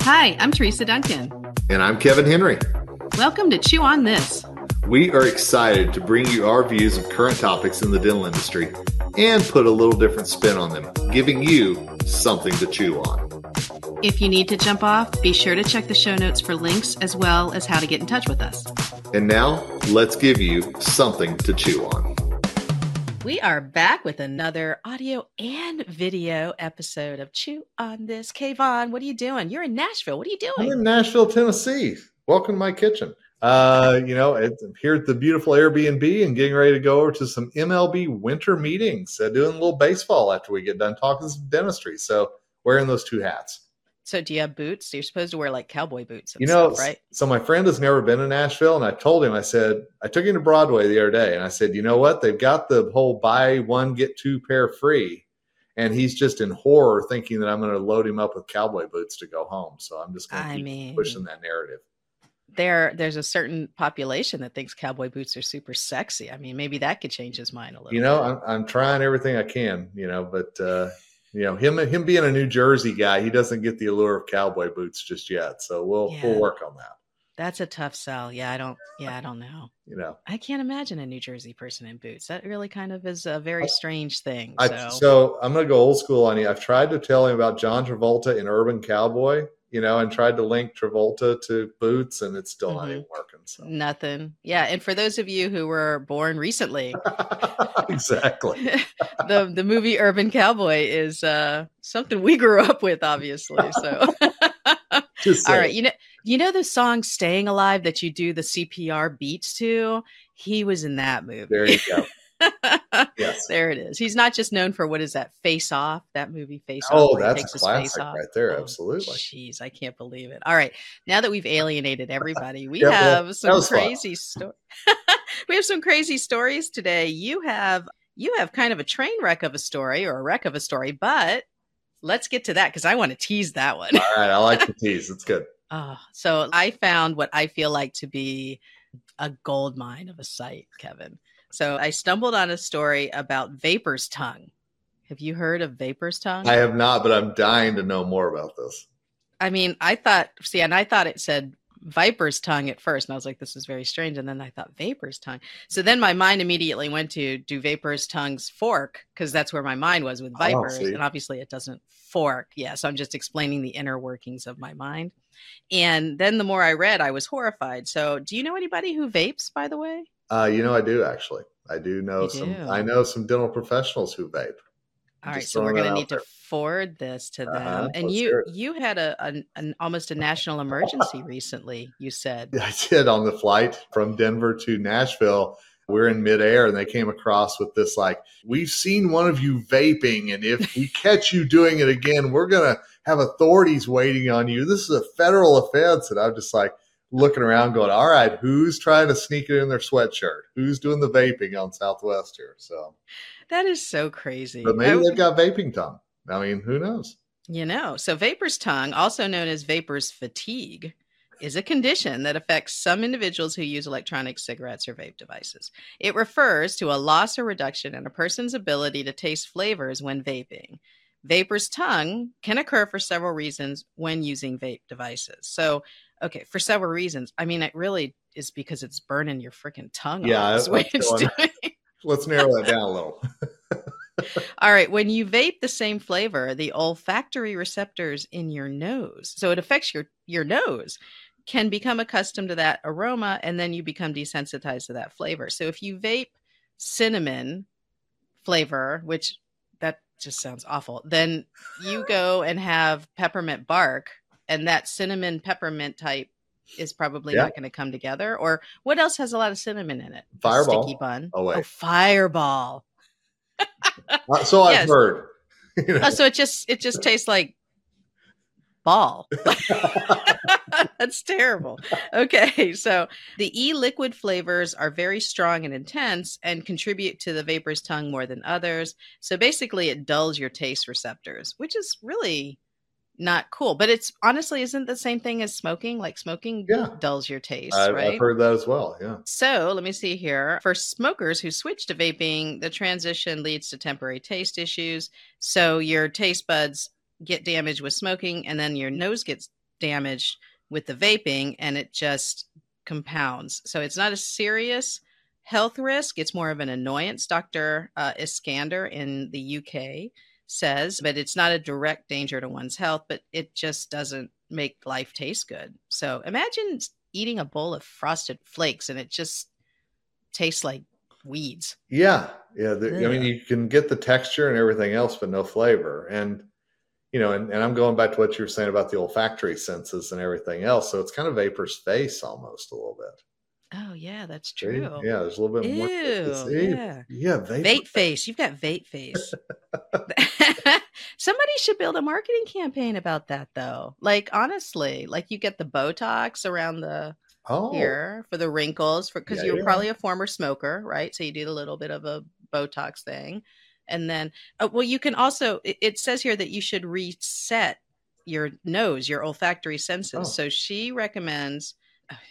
Hi, I'm Teresa Duncan. And I'm Kevin Henry. Welcome to Chew on This. We are excited to bring you our views of current topics in the dental industry and put a little different spin on them, giving you something to chew on. If you need to jump off, be sure to check the show notes for links as well as how to get in touch with us. And now, let's give you something to chew on. We are back with another audio and video episode of Chew on This. Kevin, what are you doing? You're in Nashville. What are you doing? I'm in Nashville, Tennessee. Welcome to my kitchen. Uh, you know, it's here at the beautiful Airbnb and getting ready to go over to some MLB winter meetings, uh, doing a little baseball after we get done talking some dentistry. So, wearing those two hats. So do you have boots? You're supposed to wear like cowboy boots. you know, stuff, right? So my friend has never been to Nashville, and I told him, I said, I took him to Broadway the other day, and I said, you know what? They've got the whole buy one get two pair free, and he's just in horror thinking that I'm going to load him up with cowboy boots to go home. So I'm just going to keep mean, pushing that narrative. There, there's a certain population that thinks cowboy boots are super sexy. I mean, maybe that could change his mind a little. You know, bit. I'm, I'm trying everything I can, you know, but. uh you know him him being a New Jersey guy, he doesn't get the allure of cowboy boots just yet. So we'll Yeah. we'll work on that. That's a tough sell. Yeah, I don't. Yeah, I don't know. You know, I can't imagine a New Jersey person in boots. That really kind of is a very strange thing. I, So, so I'm gonna go old school on you. I've tried to tell him about John Travolta in Urban Cowboy, you know, and tried to link Travolta to boots, and it's still not Mhm. even working. So nothing. Yeah, and for those of you who were born recently, exactly. the the movie Urban Cowboy is uh, something we grew up with, obviously. So, all you know, you know the song "Staying Alive" that you do the CPR beats to. He was in that movie. There you go. Yes. there it is. He's not just known for what is that Face Off, that movie Face oh, Off. Oh, that's a takes his face classic right there. Oh, Absolutely. Jeez, I can't believe it. All right, now that we've alienated everybody, we Yeah, have that some crazy stories. we have some crazy stories today. You have you have kind of a train wreck of a story or a wreck of a story, but let's get to that because I want to tease that one. All right, I like the tease. It's good. Oh, so I found what I feel like to be a gold mine of a site, Kevin. So I stumbled on a story about Vaper's Tongue. Have you heard of Vaper's Tongue? I have not, but I'm dying to know more about this. I mean, I thought, see, and I thought it said Viper's tongue at first, and I was like, this is very strange. And then I thought Vaper's tongue. So then my mind immediately went to do Vaper's tongues fork? Because that's where my mind was with Oh, Vipers. see. and obviously it doesn't fork. Yeah. So I'm just explaining the inner workings of my mind. And then the more I read, I was horrified. So do you know anybody who vapes, by the way? Uh, you know, I do actually. I do know You some. do. I know some dental professionals who vape. All right, so we're going to need out to forward this to them. Uh-huh, And you you had a an, an almost a national emergency recently. You said I did on the flight from Denver to Nashville. We're in midair and they came across with this like, we've seen one of you vaping, and if we catch you doing it again, we're gonna have authorities waiting on you. This is a federal offense. And I'm just like looking around, going, All right, who's trying to sneak it in their sweatshirt? Who's doing the vaping on Southwest here? So that is so crazy. but maybe they've got vaping tongue. I mean, who knows? You know, so vaper's tongue, also known as vaper's fatigue, is a condition that affects some individuals who use electronic cigarettes or vape devices. It refers to a loss or reduction in a person's ability to taste flavors when vaping. Vaper's tongue can occur for several reasons when using vape devices. So, okay, for several reasons. I mean, it really is because it's burning your freaking tongue Yeah, is what it's doing. Let's narrow that down a little. All right, when you vape the same flavor, the olfactory receptors in your nose, so it affects your your nose, can become accustomed to that aroma and then you become desensitized to that flavor. So if you vape cinnamon flavor, which just sounds awful, then you go and have peppermint bark and that cinnamon peppermint type is probably Yeah. not going to come together. Or what else has a lot of cinnamon in it? Fireball. Sticky bun. Oh, wait. fireball. Uh, So I've Yes. heard. You know? Oh, so it just it just tastes like ball. That's terrible. Okay, so the e liquid flavors are very strong and intense and contribute to the vaper's tongue more than others. So basically, it dulls your taste receptors, which is really not cool. But it's honestly isn't the same thing as smoking. Like smoking Yeah. dulls your taste, I've, right? I've heard that as well. Yeah. So let me see here. For smokers who switch to vaping, the transition leads to temporary taste issues. So your taste buds get damaged with smoking, and then your nose gets damaged with the vaping, and it just compounds. So it's not a serious health risk, it's more of an annoyance. Dr. Uh, Iskander in the UK says, but it's not a direct danger to one's health, but it just doesn't make life taste good. So imagine eating a bowl of frosted flakes and it just tastes like weeds. Yeah. Yeah. The, I mean, you can get the texture and everything else, but no flavor. And, you know, and, and I'm going back to what you were saying about the olfactory senses and everything else. So it's kind of vaper's face almost a little bit. Oh yeah, that's true. Yeah, there's a little bit Ew, more. yeah. yeah, vape, vape face. You've got vape face. Somebody should build a marketing campaign about that though. Like honestly, like you get the Botox around the oh, here for the wrinkles for because Yeah, you're yeah. probably a former smoker, right? So you did a little bit of a Botox thing. And then uh, well you can also it, it says here that you should reset your nose, your olfactory senses. Oh. So she recommends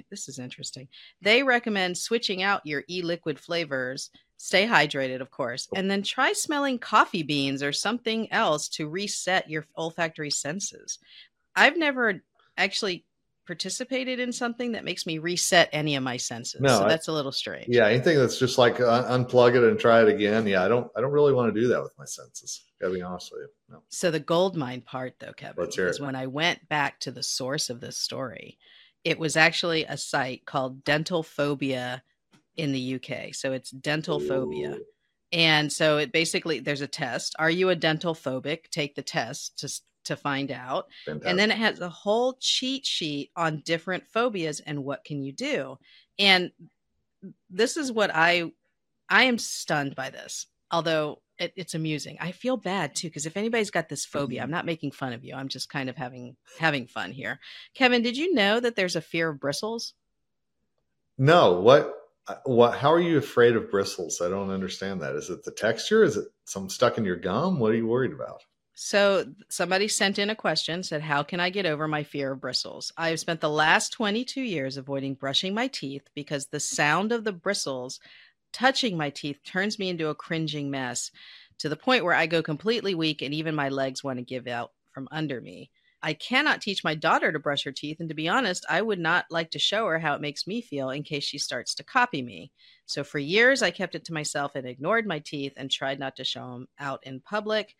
this is interesting. They recommend switching out your e-liquid flavors. Stay hydrated, of course, and then try smelling coffee beans or something else to reset your olfactory senses. I've never actually participated in something that makes me reset any of my senses. No, so I- that's a little strange. yeah. Anything that's just like uh, unplug it and try it again. Yeah, I don't. I don't really want to do that with my senses. Gotta be honest with you. No. So the gold mine part, though, Kevin, is when I went back to the source of this story, it was actually a site called Dental Phobia in the UK. So it's dental phobia. And so it basically there's a test. Are you a dental phobic? Take the test to to find out. fantastic. And then it has a whole cheat sheet on different phobias and what can you do. And this is what I I am stunned by this. Although it, it's amusing. I feel bad too because if anybody's got this phobia, I'm not making fun of you. I'm just kind of having having fun here. Kevin, did you know that there's a fear of bristles? no. What? uh, What? How are you afraid of bristles? I don't understand that. Is it the texture? Is it some stuck in your gum? What are you worried about? So somebody sent in a question, said, How can I get over my fear of bristles? I have spent the last 22 years avoiding brushing my teeth because the sound of the bristles touching my teeth turns me into a cringing mess to the point where I go completely weak and even my legs want to give out from under me. I cannot teach my daughter to brush her teeth. And to be honest, I would not like to show her how it makes me feel in case she starts to copy me. So for years, I kept it to myself and ignored my teeth and tried not to show them out in public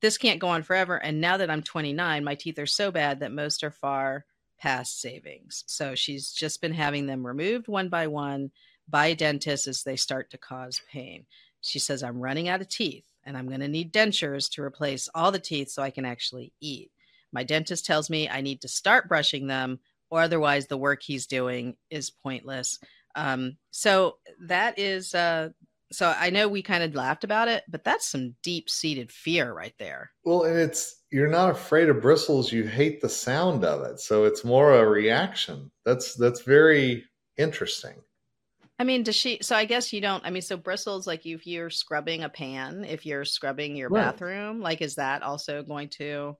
this can't go on forever. And now that I'm 29, my teeth are so bad that most are far past savings. So she's just been having them removed one by one by dentists as they start to cause pain. She says, I'm running out of teeth and I'm going to need dentures to replace all the teeth so I can actually eat. My dentist tells me I need to start brushing them or otherwise the work he's doing is pointless. Um, so that is uh, so I know we kind of laughed about it, but that's some deep seated fear right there. Well, and it's you're not afraid of bristles. You hate the sound of it, so it's more a reaction. That's that's very interesting. I mean, does she? So I guess you don't. I mean, so bristles, like if you're scrubbing a pan, if you're scrubbing your Right. bathroom, like is that also going to?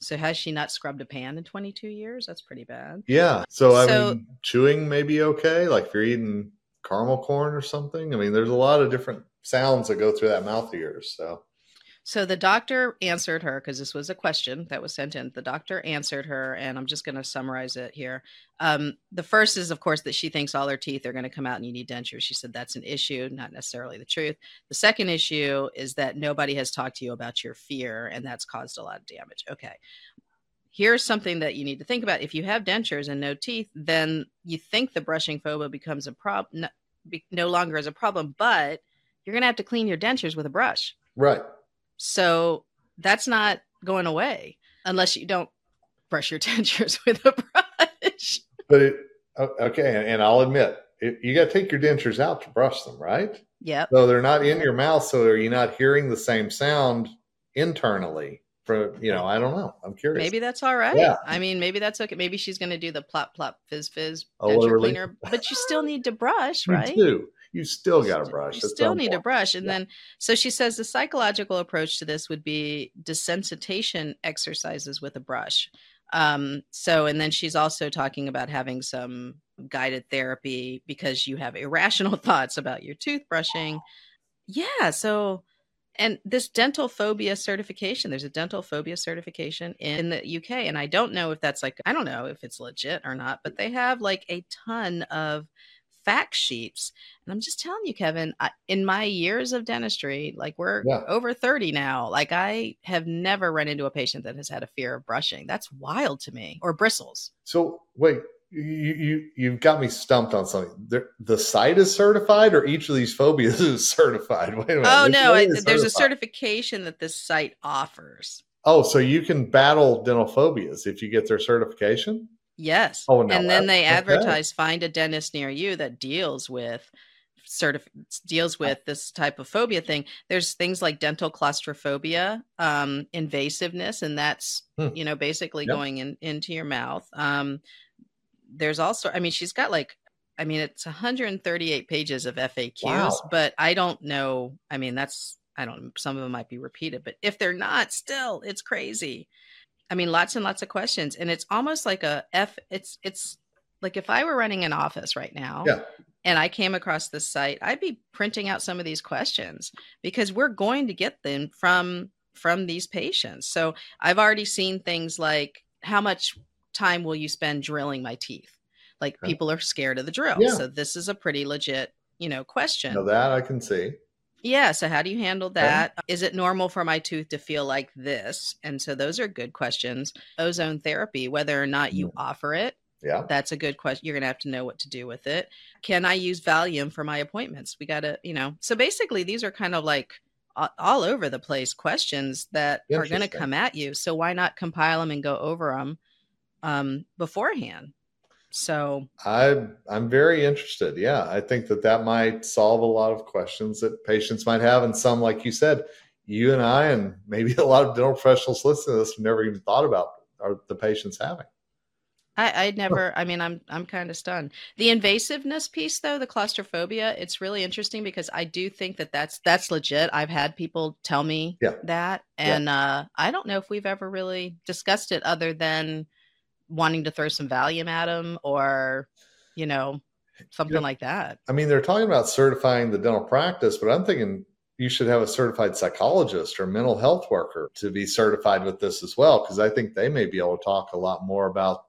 So has she not scrubbed a pan in 22 years? That's pretty bad. Yeah. So I mean, chewing may be okay. Like if you're eating caramel corn or something. I mean, there's a lot of different sounds that go through that mouth of yours. So So the doctor answered her because this was a question that was sent in. The doctor answered her, and I'm just going to summarize it here. Um, the first is, of course, that she thinks all her teeth are going to come out and you need dentures. She said that's an issue, not necessarily the truth. The second issue is that nobody has talked to you about your fear, and that's caused a lot of damage. Okay. Here's something that you need to think about. If you have dentures and no teeth, then you think the brushing phobia becomes a problem, no, be, no longer is a problem, but you're going to have to clean your dentures with a brush. right. So that's not going away unless you don't brush your dentures with a brush. But it okay, and, I'll admit, it, you got to take your dentures out to brush them, right? Yeah. So they're not in your mouth. So are you not hearing the same sound internally? For you know, I don't know. I'm curious. Maybe that's all right. Yeah. I mean, maybe that's okay. Maybe she's going to do the plop plop fizz fizz Oh, denture cleaner, but you still need to brush, you right? do. You still got to brush. You still need to brush. And Yeah. then, so she says the psychological approach to this would be desensitization exercises with a brush. Um, so, and then she's also talking about having some guided therapy because you have irrational thoughts about your toothbrushing. Yeah. So and this dental phobia certification, there's a dental phobia certification in the UK. And I don't know if that's like, I don't know if it's legit or not, but they have like a ton of fact sheets. And I'm just telling you, Kevin, I, in my years of dentistry, like we're yeah. over 30 now, like I have never run into a patient that has had a fear of brushing. That's wild to me, or bristles. So, wait, you, you you've got me stumped on something. The, the site is certified, or each of these phobias is certified. Wait a minute. Oh no, I, there's a certification that this site offers. Oh, so you can battle dental phobias if you get their certification. Yes. Oh, no, and then they advertise find a dentist near you that deals with certif- deals with this type of phobia thing. There's things like dental claustrophobia, um, invasiveness, and that's hmm. you know basically yep. going in into your mouth. Um, there's also, I mean, she's got like, I mean, it's 138 pages of FAQs, wow. but I don't know. I mean, that's, I don't, some of them might be repeated, but if they're not, still, it's crazy. I mean, lots and lots of questions. And it's almost like a F, it's, it's like if I were running an office right now yeah. and I came across this site, I'd be printing out some of these questions because we're going to get them from, from these patients. So I've already seen things like how much time will you spend drilling my teeth? Like okay. people are scared of the drill. Yeah. So this is a pretty legit, you know, question. Now that I can see. Yeah. So how do you handle that? Okay. Is it normal for my tooth to feel like this? And so those are good questions. Ozone therapy, whether or not you mm. offer it. Yeah. That's a good question. You're going to have to know what to do with it. Can I use Valium for my appointments? We got to, you know, so basically these are kind of like all over the place questions that are going to come at you. So why not compile them and go over them um, beforehand. So I I'm very interested. Yeah, I think that that might solve a lot of questions that patients might have, and some, like you said, you and I, and maybe a lot of dental professionals listening to this have never even thought about are the patients having. I, I never. I mean, I'm I'm kind of stunned. The invasiveness piece, though, the claustrophobia, it's really interesting because I do think that that's that's legit. I've had people tell me yeah. that, and yeah. uh, I don't know if we've ever really discussed it other than wanting to throw some Valium at them or, you know, something like that. I mean, they're talking about certifying the dental practice, but I'm thinking you should have a certified psychologist or mental health worker to be certified with this as well, because I think they may be able to talk a lot more about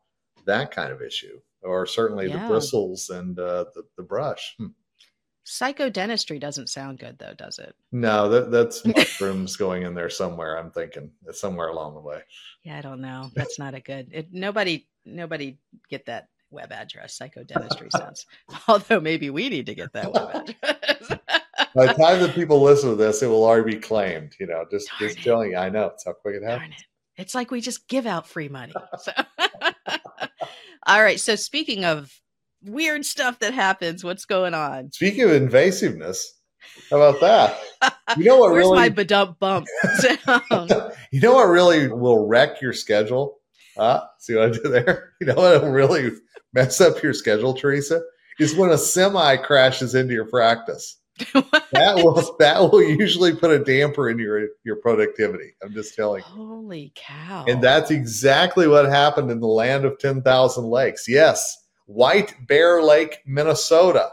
that kind of issue, or certainly yeah. the bristles and uh, the, the brush. Hmm. Psychodentistry doesn't sound good, though, does it? No, that, that's mushrooms going in there somewhere. I'm thinking it's somewhere along the way. Yeah, I don't know. That's not a good. It, nobody, nobody get that web address. Psychodentistry sounds. Although maybe we need to get that web address. By the time that people listen to this, it will already be claimed. You know, just Darn just it. telling you. I know it's how quick it happens. It. It's like we just give out free money. So. All right. So speaking of weird stuff that happens. What's going on? Speaking of invasiveness, how about that? You know what Where's really my badump bump you know what really will wreck your schedule? Uh, see what I did there? You know what will really mess up your schedule, Teresa? Is when a semi crashes into your practice. that will that will usually put a damper in your your productivity. I'm just telling you. Holy cow. And that's exactly what happened in the land of 10,000 lakes. Yes White Bear Lake, Minnesota.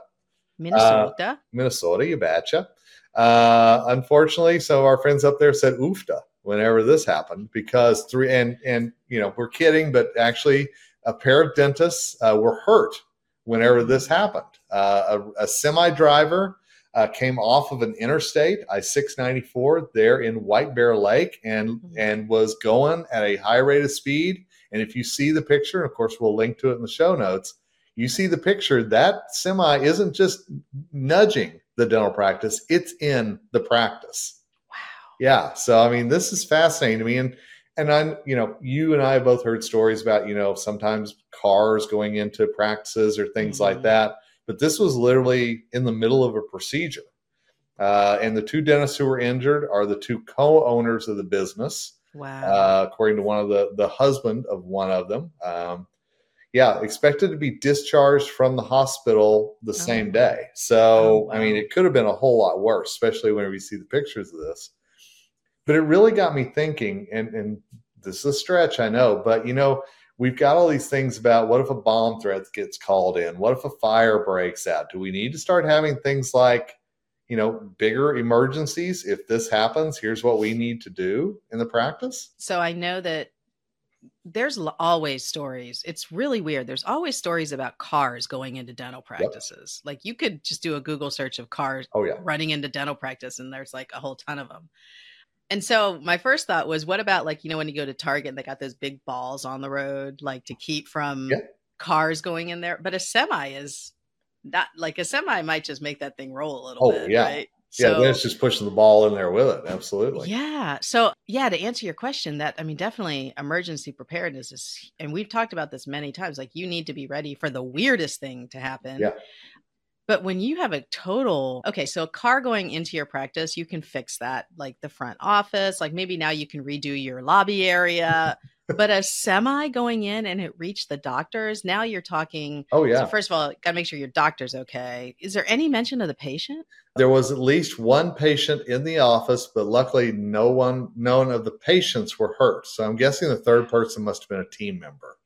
Minnesota. Uh, Minnesota, you betcha. Uh, unfortunately, some of our friends up there said oofta whenever this happened because three and and you know we're kidding, but actually a pair of dentists uh, were hurt whenever this happened. Uh, a, a semi driver uh, came off of an interstate, I six ninety four, there in White Bear Lake, and mm-hmm. and was going at a high rate of speed. And if you see the picture, of course, we'll link to it in the show notes you see the picture, that semi isn't just nudging the dental practice, it's in the practice. Wow. Yeah. So I mean, this is fascinating to me. And and I'm, you know, you and I have both heard stories about, you know, sometimes cars going into practices or things mm-hmm. like that. But this was literally in the middle of a procedure. Uh, and the two dentists who were injured are the two co-owners of the business. Wow. Uh, according to one of the the husband of one of them. Um, yeah, expected to be discharged from the hospital the oh. same day. So, oh, wow. I mean, it could have been a whole lot worse, especially when we see the pictures of this. But it really got me thinking, and, and this is a stretch, I know, but you know, we've got all these things about what if a bomb threat gets called in? What if a fire breaks out? Do we need to start having things like you know, bigger emergencies. If this happens, here's what we need to do in the practice. So I know that there's always stories. It's really weird. There's always stories about cars going into dental practices. Yep. Like you could just do a Google search of cars oh, yeah. running into dental practice, and there's like a whole ton of them. And so my first thought was, what about like, you know, when you go to Target and they got those big balls on the road, like to keep from yeah. cars going in there? But a semi is not like a semi might just make that thing roll a little oh, bit. Yeah. Right? So, yeah, then it's just pushing the ball in there with it. Absolutely. Yeah. So, yeah, to answer your question, that I mean, definitely emergency preparedness is, and we've talked about this many times. Like, you need to be ready for the weirdest thing to happen. Yeah. But when you have a total, okay, so a car going into your practice, you can fix that, like the front office. Like maybe now you can redo your lobby area. But a semi going in and it reached the doctors, now you're talking. Oh, yeah. So, first of all, got to make sure your doctor's okay. Is there any mention of the patient? There was at least one patient in the office, but luckily no one, none of the patients were hurt. So I'm guessing the third person must have been a team member.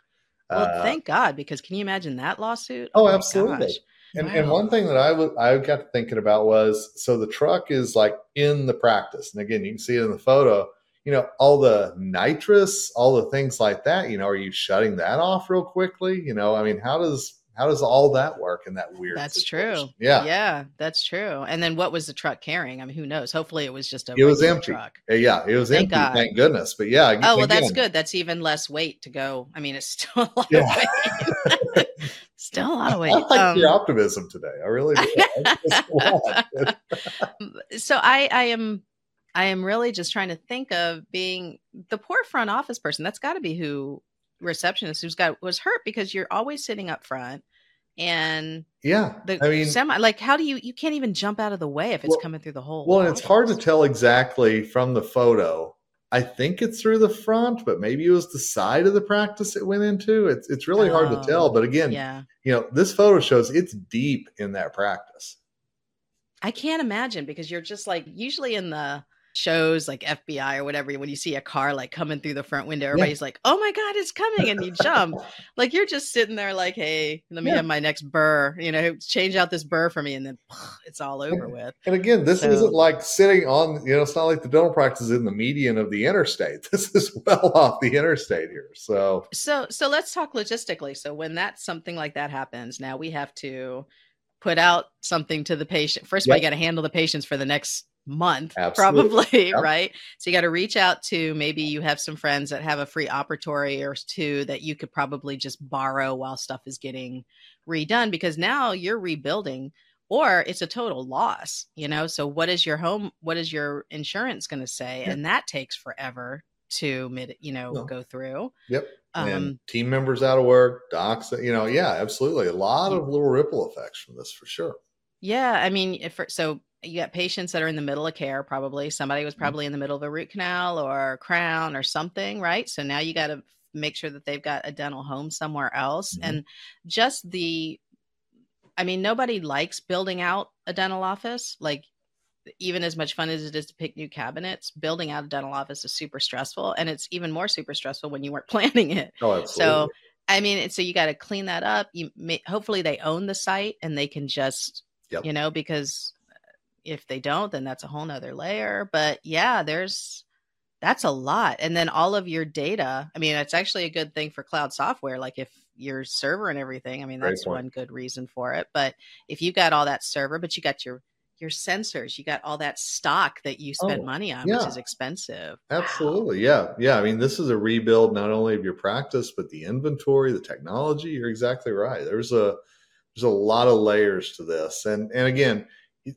Well, uh, thank God, because can you imagine that lawsuit? Oh, oh absolutely. And, wow. and one thing that I, w- I got thinking about was so the truck is like in the practice. And again, you can see it in the photo, you know, all the nitrous, all the things like that, you know, are you shutting that off real quickly? You know, I mean, how does, how does all that work in that weird that's situation? true yeah. Yeah that's true. And then what was the truck carrying? I mean who knows? Hopefully it was just a it was empty. truck. yeah it was thank empty God. thank goodness. But yeah oh well that's good. That's even less weight to go. I mean it's still a lot yeah. of weight. Still a lot of weight. I like um, your optimism today. I really do. So i i am i am really just trying to think of being the poor front office person. That's got to be who receptionist who's got was hurt because you're always sitting up front and yeah the i mean semi like how do you you can't even jump out of the way if it's well, coming through the hole well and it's hard to tell exactly from the photo. I think it's through the front but maybe it was the side of the practice it went into. It's it's really oh, hard to oh, tell but again yeah. you know this photo shows it's deep in that practice. I can't imagine because you're just like usually in the shows like FBI or whatever, when you see a car like coming through the front window, everybody's yeah. like, "Oh my god, it's coming!" and you jump. like you're just sitting there, like, "Hey, let me yeah. have my next burr." You know, change out this burr for me, and then it's all over with. And again, this so, isn't like sitting on. You know, it's not like the dental practice is in the median of the interstate. This is well off the interstate here. So, so, so let's talk logistically. So when that something like that happens, now we have to put out something to the patient. First of all, you got to handle the patients for the next month Absolutely. probably yep. right? So you got to reach out to maybe you have some friends that have a free operatory or two that you could probably just borrow while stuff is getting redone because now you're rebuilding or it's a total loss you know? So what is your home what is your insurance going to say and that takes forever to mid you know no. go through. Yep. Um, and team members out of work docs you know yeah absolutely. A lot of little ripple effects from this for sure. Yeah i mean if so you got patients that are in the middle of care probably somebody was mm-hmm. probably in the middle of a root canal or crown or something right so now you got to make sure that they've got a dental home somewhere else mm-hmm. and just the i mean nobody likes building out a dental office like even as much fun as it is to pick new cabinets building out a dental office is super stressful and it's even more super stressful when you weren't planning it oh, absolutely. so i mean so you got to clean that up you may, hopefully they own the site and they can just yep. you know because if they don't, then that's a whole nother layer. But yeah, there's that's a lot. And then all of your data. I mean, it's actually a good thing for cloud software. Like if your server and everything, I mean, that's one good reason for it. But if you got all that server, but you got your your sensors, you got all that stock that you spend oh, money on, yeah. which is expensive. Absolutely. Wow. Yeah. Yeah. I mean, this is a rebuild not only of your practice, but the inventory, the technology. You're exactly right. There's a there's a lot of layers to this. And and again,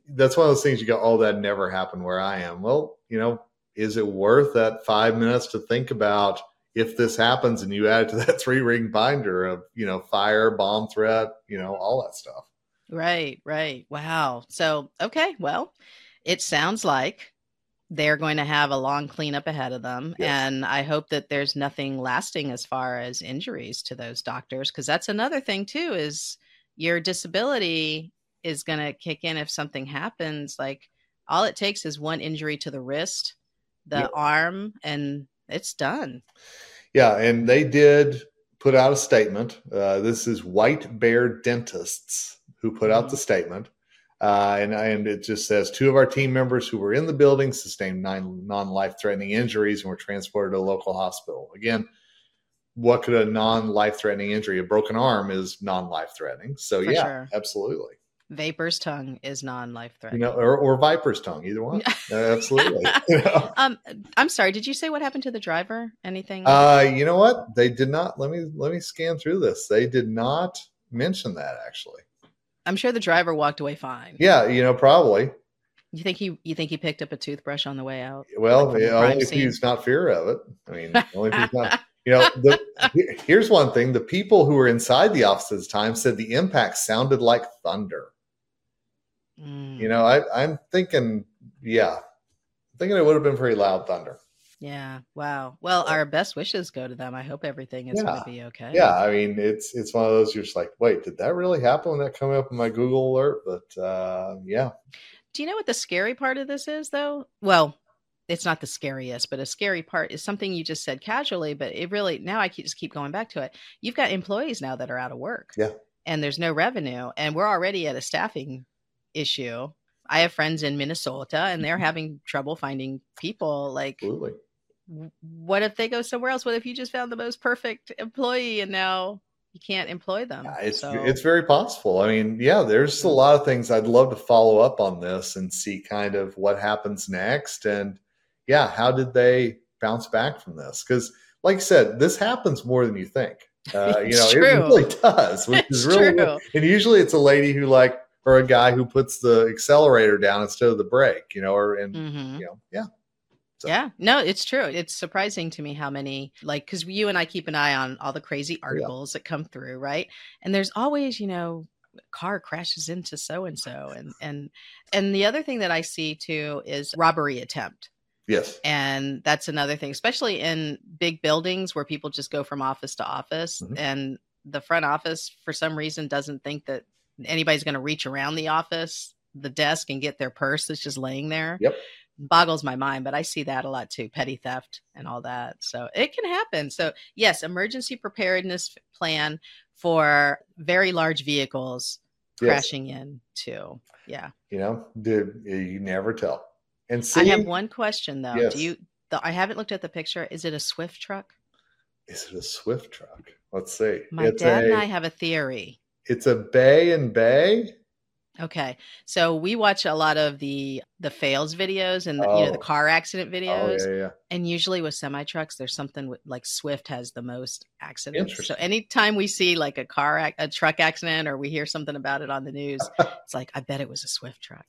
that's one of those things you go, oh, that never happened where I am. Well, you know, is it worth that five minutes to think about if this happens and you add it to that three ring binder of, you know, fire, bomb threat, you know, all that stuff. Right, right. Wow. So, okay, well, it sounds like they're going to have a long cleanup ahead of them. Yes. And I hope that there's nothing lasting as far as injuries to those doctors, because that's another thing, too, is your disability is going to kick in if something happens. Like all it takes is one injury to the wrist, the yep. arm, and it's done. Yeah, and they did put out a statement. Uh, this is White Bear Dentists who put out the mm-hmm. statement. Uh, and, and it just says two of our team members who were in the building sustained nine non life threatening injuries and were transported to a local hospital. Again, what could a non life threatening injury? A broken arm is non life threatening. So, For yeah, sure. absolutely. Vaper's tongue is non-life You threatening. know, or, or viper's tongue, either one. Absolutely. You know? um, I'm sorry. Did you say what happened to the driver? Anything? Uh, you know what? They did not. Let me let me scan through this. They did not mention that actually. I'm sure the driver walked away fine. Yeah, you know, probably. You think he? You think he picked up a toothbrush on the way out? Well, yeah, only if scene? he's not fear of it. I mean, only if he's not. You know, the, here's one thing: the people who were inside the office at the time said the impact sounded like thunder. Mm, You know, I, I'm thinking, yeah, I'm thinking it would have been pretty loud thunder. yeah. Wow. Well, our best wishes go to them. I hope everything is going to be okay. Yeah, I mean, it's it's one of those you're just like, wait, did that really happen when that came up in my Google alert? But uh, yeah, Do you know what the scary part of this is, though? Well, it's not the scariest, but a scary part is something you just said casually, but it really now I keep, just keep going back to it. You've got employees now that are out of work, Yeah. and there's no revenue, and we're already at a staffing issue. I have friends in Minnesota, and they're having trouble finding people. Like, absolutely. what if they go somewhere else? What if you just found the most perfect employee, and now you can't employ them? Yeah, it's So- it's very possible. I mean, yeah, there's a lot of things I'd love to follow up on this and see kind of what happens next, and yeah, how did they bounce back from this? Because, like I said, this happens more than you think. Uh, you know, true. it really does, which It's is really true. and usually it's a lady who like or a guy who puts the accelerator down instead of the brake. You know, or and Mhm. you know, yeah, So- Yeah, no, it's true. It's surprising to me how many, like, because you and I keep an eye on all the crazy articles that come through, right? And there's always, you know, car crashes into so and so, and and and the other thing that I see too is robbery attempt, yes, and that's another thing, especially in big buildings where people just go from office to office, Mhm. and the front office for some reason doesn't think that anybody's going to reach around the office, the desk, and get their purse that's just laying there Yep. boggles my mind, but I see that a lot too petty theft and all that. So it can happen. So, yes, emergency preparedness plan for very large vehicles Yes. crashing in too. Yeah. you know, dude, you never tell. And see, I have one question though. Yes. Do you, the, I haven't looked at the picture. Is it a Swift truck? is it a Swift truck? Let's see. My it's dad a, and I have a theory. It's a Bay and Bay. Okay. So we watch a lot of the the fails videos and the, you know Oh. the car accident Oh videos. yeah, yeah. And usually with semi trucks, there's something with, like Swift has the most accidents. So anytime we see like a car, a truck accident, or we hear something about it on the news, it's like I bet it was a Swift truck.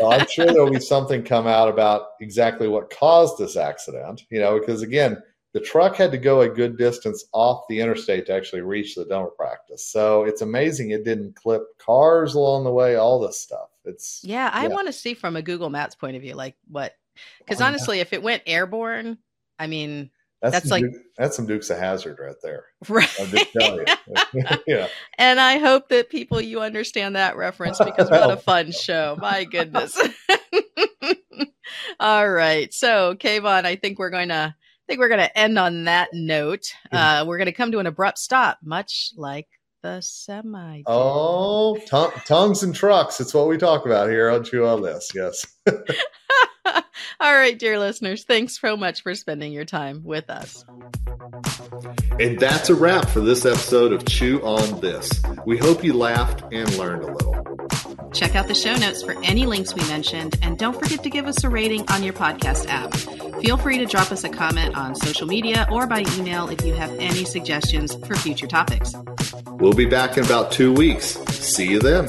well, I'm sure there'll be something come out about exactly what caused this accident. You know, because again, the truck had to go a good distance off the interstate to actually reach the dental practice. So it's amazing it didn't clip cars along the way. All this stuff. It's yeah, I Yeah. want to see from a Google Maps point of view, like what? Because Oh, honestly, if it went airborne, I mean, that's, that's like- Duke- that's some Dukes of Hazzard right there. right? I'll just tell you. yeah. And I hope that people you understand that reference because what a fun show. My goodness. All right. So, Kevin, I think we're going to think we're going to end on that note. Uh, we're going to come to an abrupt stop, much like the semi. Oh, tongue tongues and trucks. It's what we talk about here on Chew on This. Yes. All right, dear listeners, thanks so much for spending your time with us. And that's a wrap for this episode of Chew on This. We hope you laughed and learned a little. Check out the show notes for any links we mentioned, and don't forget to give us a rating on your podcast app. Feel free to drop us a comment on social media or by email if you have any suggestions for future topics. We'll be back in about two weeks. See you then.